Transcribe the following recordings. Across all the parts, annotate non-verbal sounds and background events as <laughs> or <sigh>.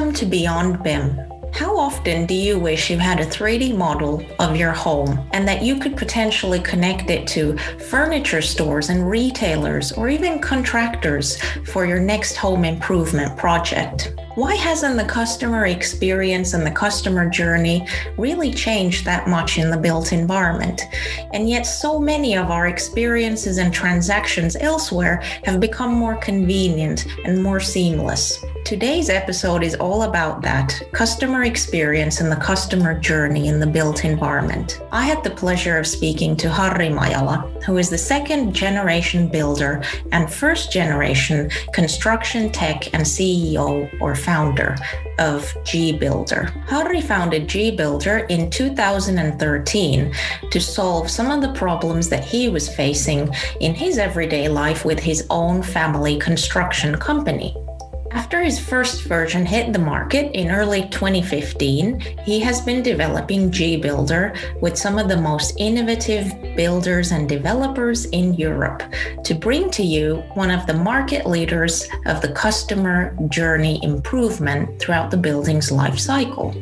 Welcome to Beyond BIM. How often do you wish you had a 3D model of your home and that you could potentially connect it to furniture stores and retailers or even contractors for your next home improvement project? Why hasn't the customer experience and the customer journey really changed that much in the built environment? And yet, so many of our experiences and transactions elsewhere have become more convenient and more seamless. Today's episode is all about that customer experience and the customer journey in the built environment. I had the pleasure of speaking to Harri Majala, who is the second generation builder and first generation construction tech and CEO or founder of GBuilder. Harri founded GBuilder in 2013 to solve some of the problems that he was facing in his everyday life with his own family construction company. After his first version hit the market in early 2015, he has been developing GBuilder with some of the most innovative builders and developers in Europe to bring to you one of the market leaders of the customer journey improvement throughout the building's life cycle,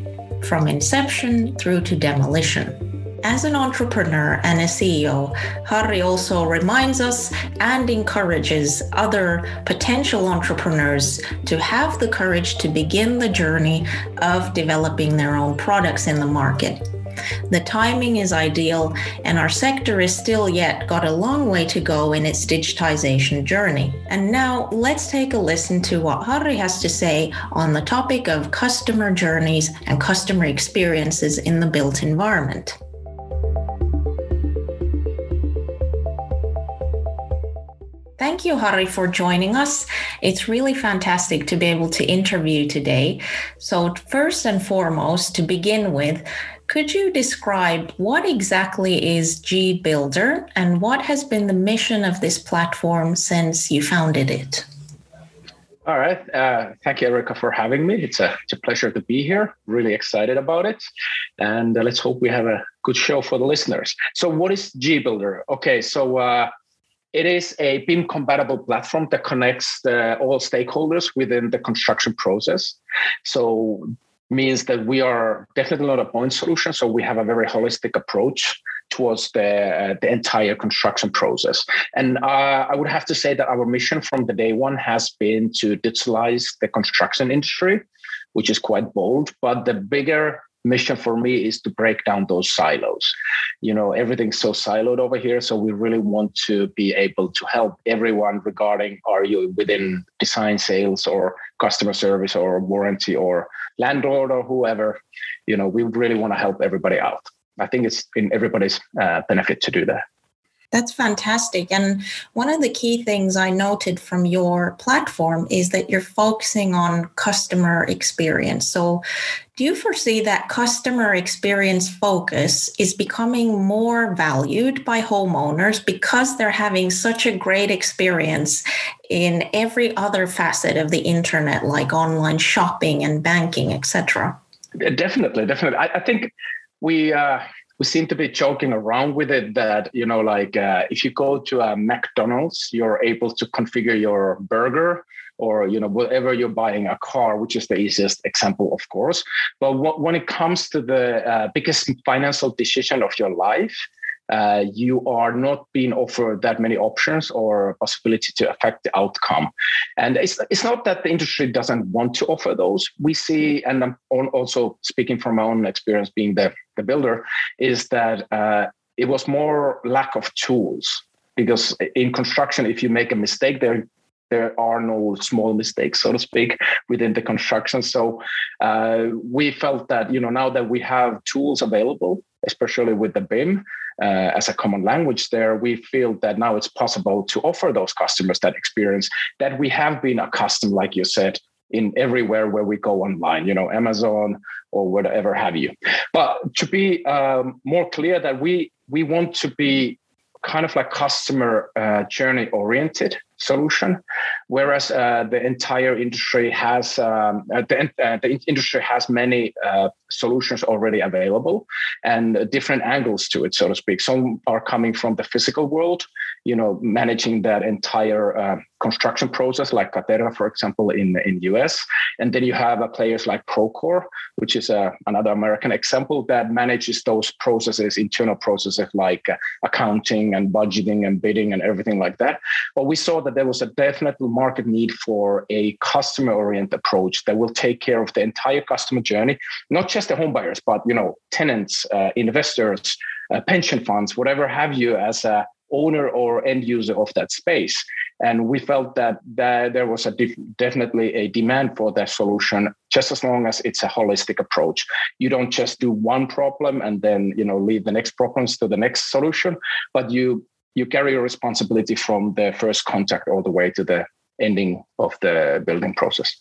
from inception through to demolition. As an entrepreneur and a CEO, Harri also reminds us and encourages other potential entrepreneurs to have the courage to begin the journey of developing their own products in the market. The timing is ideal, and our sector is still yet got a long way to go in its digitization journey. And now let's take a listen to what Harri has to say on the topic of customer journeys and customer experiences in the built environment. Thank you, Harri, for joining us. It's really fantastic to be able to interview today. So, first and foremost, to begin with, could you describe what exactly is GBuilder and what has been the mission of this platform since you founded it? All right. Uh, thank you, Erica, for having me. It's a, it's a pleasure to be here. Really excited about it. And uh, let's hope we have a good show for the listeners. So, what is GBuilder? Okay. So, uh, it is a BIM compatible platform that connects the, all stakeholders within the construction process. So means that we are definitely not a point solution. So we have a very holistic approach towards the uh, the entire construction process. And uh, I would have to say that our mission from the day one has been to digitalize the construction industry, which is quite bold. But the bigger mission for me is to break down those silos. You know, everything's so siloed over here. So we really want to be able to help everyone regarding are you within design sales or customer service or warranty or landlord or whoever, you know, we really want to help everybody out. I think it's in everybody's uh, benefit to do that. That's fantastic. And one of the key things I noted from your platform is that you're focusing on customer experience. So, do you foresee that customer experience focus is becoming more valued by homeowners because they're having such a great experience in every other facet of the internet, like online shopping and banking, etc.? Definitely, definitely. I, I think we. Uh we seem to be joking around with it that you know like uh, if you go to a mcdonald's you're able to configure your burger or you know whatever you're buying a car which is the easiest example of course but when it comes to the uh, biggest financial decision of your life uh, you are not being offered that many options or possibility to affect the outcome. And it's, it's not that the industry doesn't want to offer those. We see, and I'm also speaking from my own experience being the, the builder, is that uh, it was more lack of tools. Because in construction, if you make a mistake, there there are no small mistakes, so to speak, within the construction. So uh, we felt that you know now that we have tools available, especially with the BIM, uh, as a common language there, we feel that now it's possible to offer those customers that experience that we have been accustomed, like you said, in everywhere where we go online, you know, Amazon or whatever have you. But to be um, more clear, that we we want to be kind of like customer uh, journey oriented solution, whereas uh, the entire industry has um, uh, the, uh, the industry has many uh, solutions already available and different angles to it, so to speak. Some are coming from the physical world, you know, managing that entire construction process, like Katerra, for example, in in US, and then you have players like Procore, which is another American example that manages those processes, internal processes like accounting and budgeting and bidding and everything like that. But we saw that there was a definite market need for a customer oriented approach that will take care of the entire customer journey, not just the home buyers, but you know, tenants, uh, investors, uh, pension funds, whatever have you as a owner or end user of that space. And we felt that, that there was a def- definitely a demand for that solution, just as long as it's a holistic approach. You don't just do one problem and then you know leave the next problems to the next solution, but you you carry your responsibility from the first contact all the way to the ending of the building process.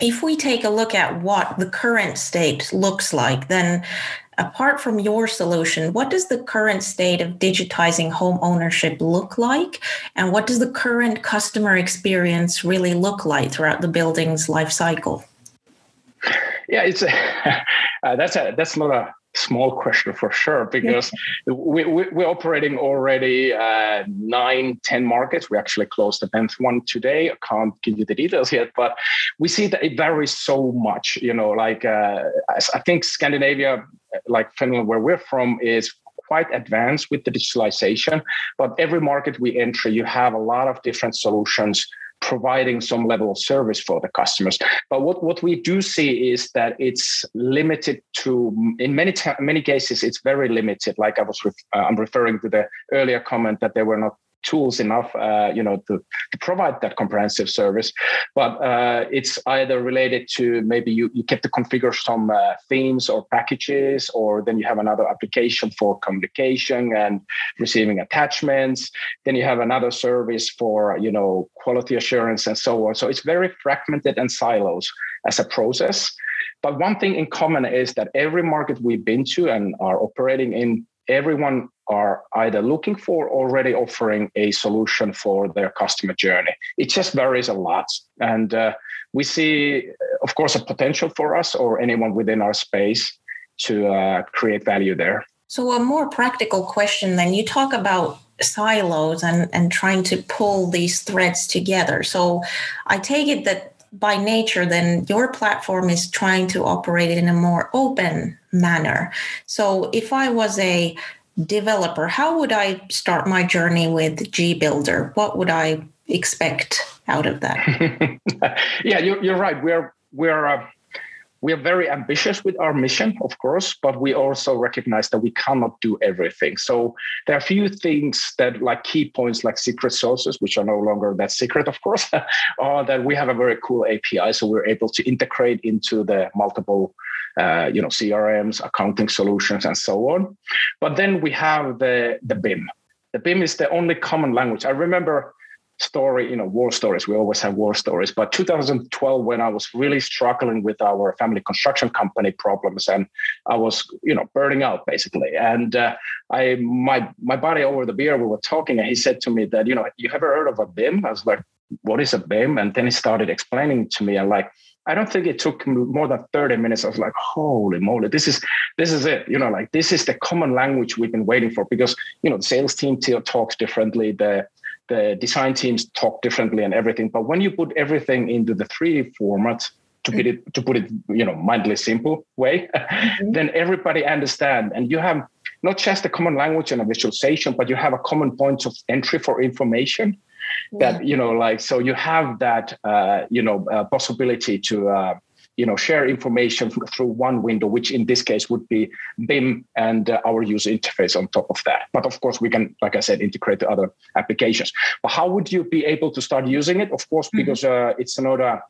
If we take a look at what the current state looks like, then apart from your solution, what does the current state of digitizing home ownership look like? And what does the current customer experience really look like throughout the building's life cycle? Yeah, it's a, <laughs> uh, that's a that's not a small question for sure because we, we, we're operating already uh, nine, 10 markets. We actually closed the 10th one today. I can't give you the details yet, but we see that it varies so much. You know, like uh, I think Scandinavia, like Finland, where we're from, is quite advanced with the digitalization. But every market we enter, you have a lot of different solutions providing some level of service for the customers. But what, what we do see is that it's limited to, in many many cases, it's very limited. Like I was, ref- uh, I'm referring to the earlier comment that there were not tools enough, uh, you know, to, to provide that comprehensive service. But uh, it's either related to maybe you, you get to configure some uh, themes or packages, or then you have another application for communication and receiving attachments. Then you have another service for, you know, quality assurance and so on. So it's very fragmented and silos as a process. But one thing in common is that every market we've been to and are operating in everyone are either looking for already offering a solution for their customer journey. It just varies a lot. And uh, we see, of course, a potential for us or anyone within our space to uh, create value there. So, a more practical question then you talk about silos and, and trying to pull these threads together. So, I take it that by nature, then your platform is trying to operate in a more open manner. So if I was a developer, how would I start my journey with GBuilder? What would I expect out of that? <laughs> yeah, you're, you're right. We're we're uh, we are very ambitious with our mission, of course, but we also recognize that we cannot do everything. So there are a few things that, like key points, like secret sources, which are no longer that secret, of course, <laughs> are that we have a very cool API, so we're able to integrate into the multiple, uh, you know, CRMs, accounting solutions, and so on. But then we have the the BIM. The BIM is the only common language. I remember story, you know, war stories. We always have war stories. But 2012, when I was really struggling with our family construction company problems, and I was, you know, burning out basically. And uh, I, my, my buddy over the beer, we were talking, and he said to me that, you know, you ever heard of a BIM? I was like, what is a BIM? And then he started explaining to me, and like, I don't think it took more than 30 minutes. I was like, holy moly, this is this is it. You know, like this is the common language we've been waiting for because you know the sales team talks differently, the the design teams talk differently and everything. But when you put everything into the 3D format, to put it to put it, you know, mindless simple way, mm-hmm. then everybody understand, and you have not just a common language and a visualization, but you have a common point of entry for information. That you know, like so, you have that uh, you know uh, possibility to uh, you know share information through one window which in this case would be bim and uh, our user interface on top of that. But of course we can like i said integrate the other applications. But how would you be able to start using it? Of course mm-hmm. because uh, it's another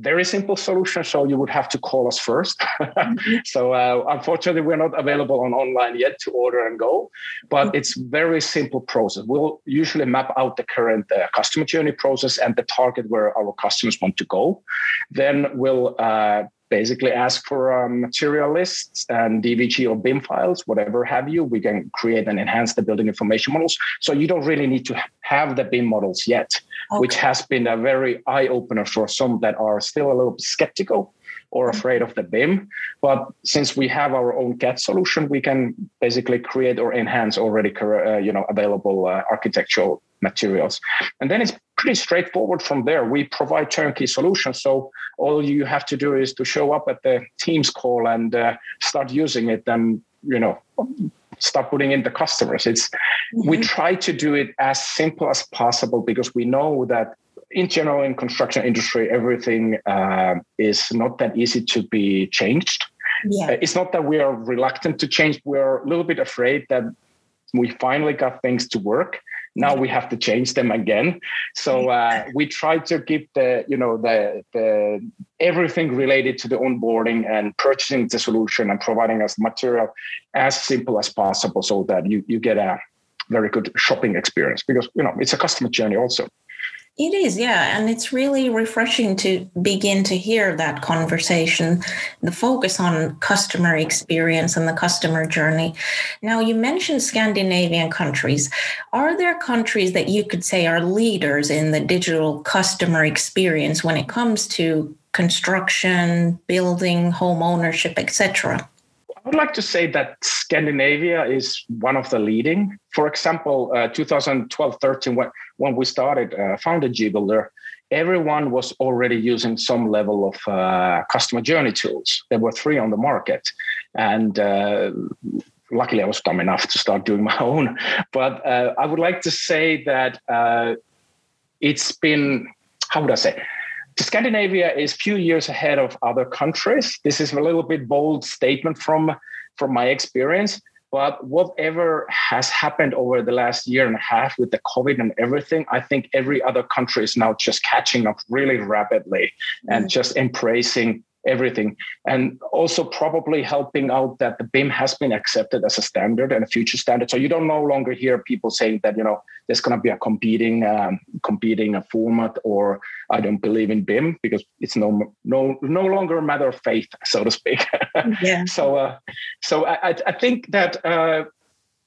very simple solution. So you would have to call us 1st mm-hmm. <laughs> so uh, unfortunately, we're not available on online yet to order and go, but mm-hmm. it's very simple process. We'll usually map out the current uh, customer journey process and the target where our customers want to go. Then we'll uh, basically ask for um, material lists and DVG or BIM files, whatever have you. We can create and enhance the building information models. So you don't really need to have the BIM models yet, okay. which has been a very eye opener for some that are still a little skeptical or mm-hmm. afraid of the BIM. But since we have our own CAD solution, we can basically create or enhance already uh, you know available uh, architectural materials. And then it's pretty straightforward from there. We provide turnkey solutions. So all you have to do is to show up at the Teams call and uh, start using it and, you know, start putting in the customers. It's mm-hmm. we try to do it as simple as possible because we know that in general in construction industry everything uh, is not that easy to be changed. Yeah. Uh, it's not that we are reluctant to change. We're a little bit afraid that we finally got things to work now we have to change them again. So uh, we try to keep the you know the the everything related to the onboarding and purchasing the solution and providing us material as simple as possible so that you you get a very good shopping experience because you know it's a customer journey also it is, yeah. And it's really refreshing to begin to hear that conversation, the focus on customer experience and the customer journey. Now, you mentioned Scandinavian countries. Are there countries that you could say are leaders in the digital customer experience when it comes to construction, building, home ownership, etc.? I would like to say that Scandinavia is one of the leading. For example, uh, 2012 13, when, when we started, uh, founded GBuilder, everyone was already using some level of uh, customer journey tools. There were three on the market. And uh, luckily, I was dumb enough to start doing <laughs> my own. But uh, I would like to say that uh, it's been, how would I say? Scandinavia is few years ahead of other countries. This is a little bit bold statement from from my experience, but whatever has happened over the last year and a half with the COVID and everything, I think every other country is now just catching up really rapidly mm-hmm. and just embracing everything. And also probably helping out that the bim has been accepted as a standard and a future standard. So you don't no longer hear people saying that you know there's going to be a competing um, competing a format or i don't believe in bim because it's no no no longer a matter of faith so to speak. <laughs> Yeah. so uh, so I, I think that uh,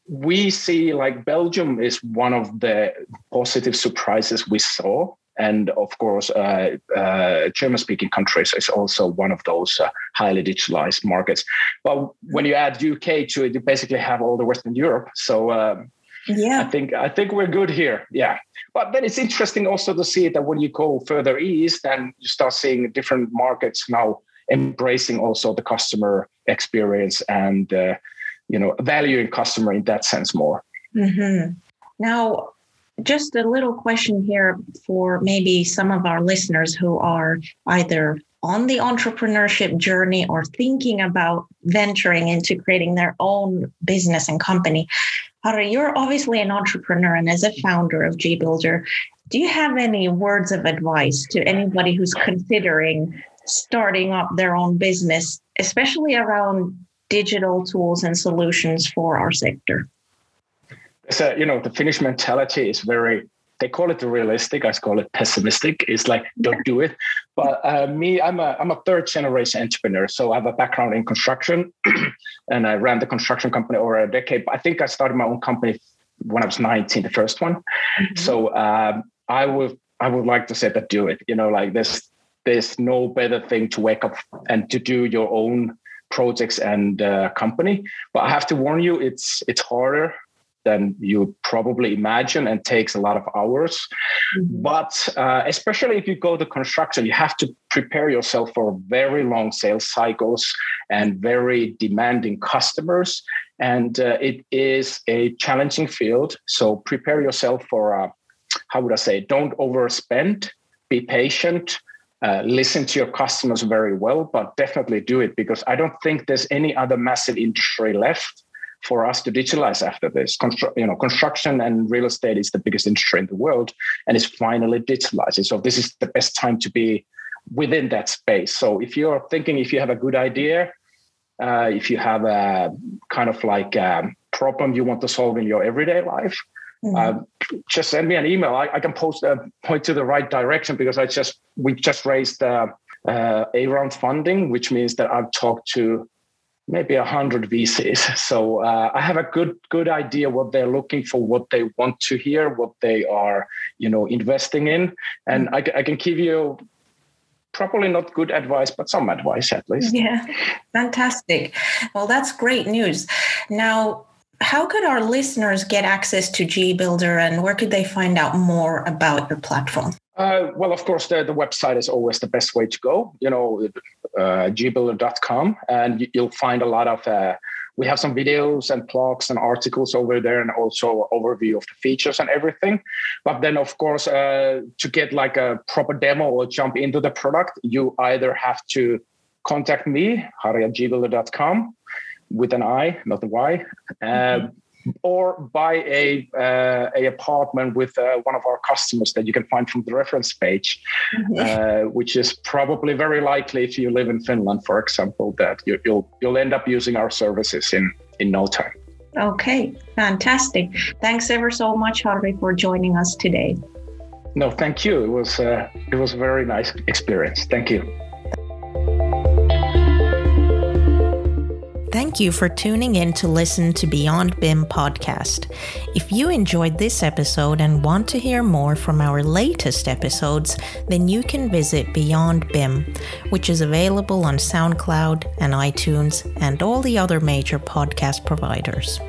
we see like belgium is one of the positive surprises we saw and of course, uh, uh, German-speaking countries is also one of those uh, highly digitalized markets. But when you add UK to it, you basically have all the Western Europe. So um, yeah, I think I think we're good here. Yeah, but then it's interesting also to see that when you go further east, and you start seeing different markets now embracing also the customer experience and uh, you know valuing customer in that sense more. Mm-hmm. Now, just a little question here for maybe some of our listeners who are either on the entrepreneurship journey or thinking about venturing into creating their own business and company. Harri, you're obviously an entrepreneur and as a founder of GBuilder, do you have any words of advice to anybody who's considering starting up their own business, especially around digital tools and solutions for our sector? So you know the finnish mentality is very they call it realistic i call it pessimistic. It's like don't do it. But uh, me i'm a i'm a third generation entrepreneur. So i have a background in construction <clears throat> and i ran the construction company over a decade. But i think i started my own company when i was 19 the first one. Mm-hmm. so um, i would i would like to say that do it. You know like there's there's no better thing to wake up and to do your own projects and uh, company. But i have to warn you it's it's harder than you probably imagine and takes a lot of hours. Mm-hmm. But uh, especially if you go to construction, you have to prepare yourself for very long sales cycles and very demanding customers. And uh, it is a challenging field. So prepare yourself for, uh, how would I say, don't overspend, be patient. Uh, listen to your customers very well, but definitely do it because I don't think there's any other massive industry left for us to digitalize after this. Constru- you know, construction and real estate is the biggest industry in the world, and it's finally digitalizing. So this is the best time to be within that space. So if you're thinking, if you have a good idea, uh, if you have a kind of like a problem you want to solve in your everyday life, mm-hmm. uh, just send me an email. I, I can post a point to the right direction because I just we just raised. Uh, uh, A round funding, which means that I've talked to maybe a hundred VCs. So uh, I have a good good idea what they're looking for, what they want to hear, what they are you know investing in, and I, I can give you probably not good advice, but some advice at least. Yeah, fantastic. Well, that's great news. Now, how could our listeners get access to GBuilder and where could they find out more about your platform? Uh, well, of course, the, the website is always the best way to go. You know, uh, gbuilder.com, and you'll find a lot of. Uh, we have some videos and blogs and articles over there, and also overview of the features and everything. But then, of course, uh, to get like a proper demo or jump into the product, you either have to contact me, harri at gbuilder.com, with an I, not a Y. Mm-hmm. Or buy a uh, a apartment with uh, one of our customers that you can find from the reference page, mm-hmm. uh, which is probably very likely if you live in Finland, for example, that you, you'll you'll end up using our services in in no time. Okay, fantastic. Thanks ever so much, Harri, for joining us today. No, thank you. It was uh, it was a very nice experience. Thank you. Thank you for tuning in to listen to Beyond BIM podcast. If you enjoyed this episode and want to hear more from our latest episodes, then you can visit Beyond BIM, which is available on SoundCloud and iTunes and all the other major podcast providers.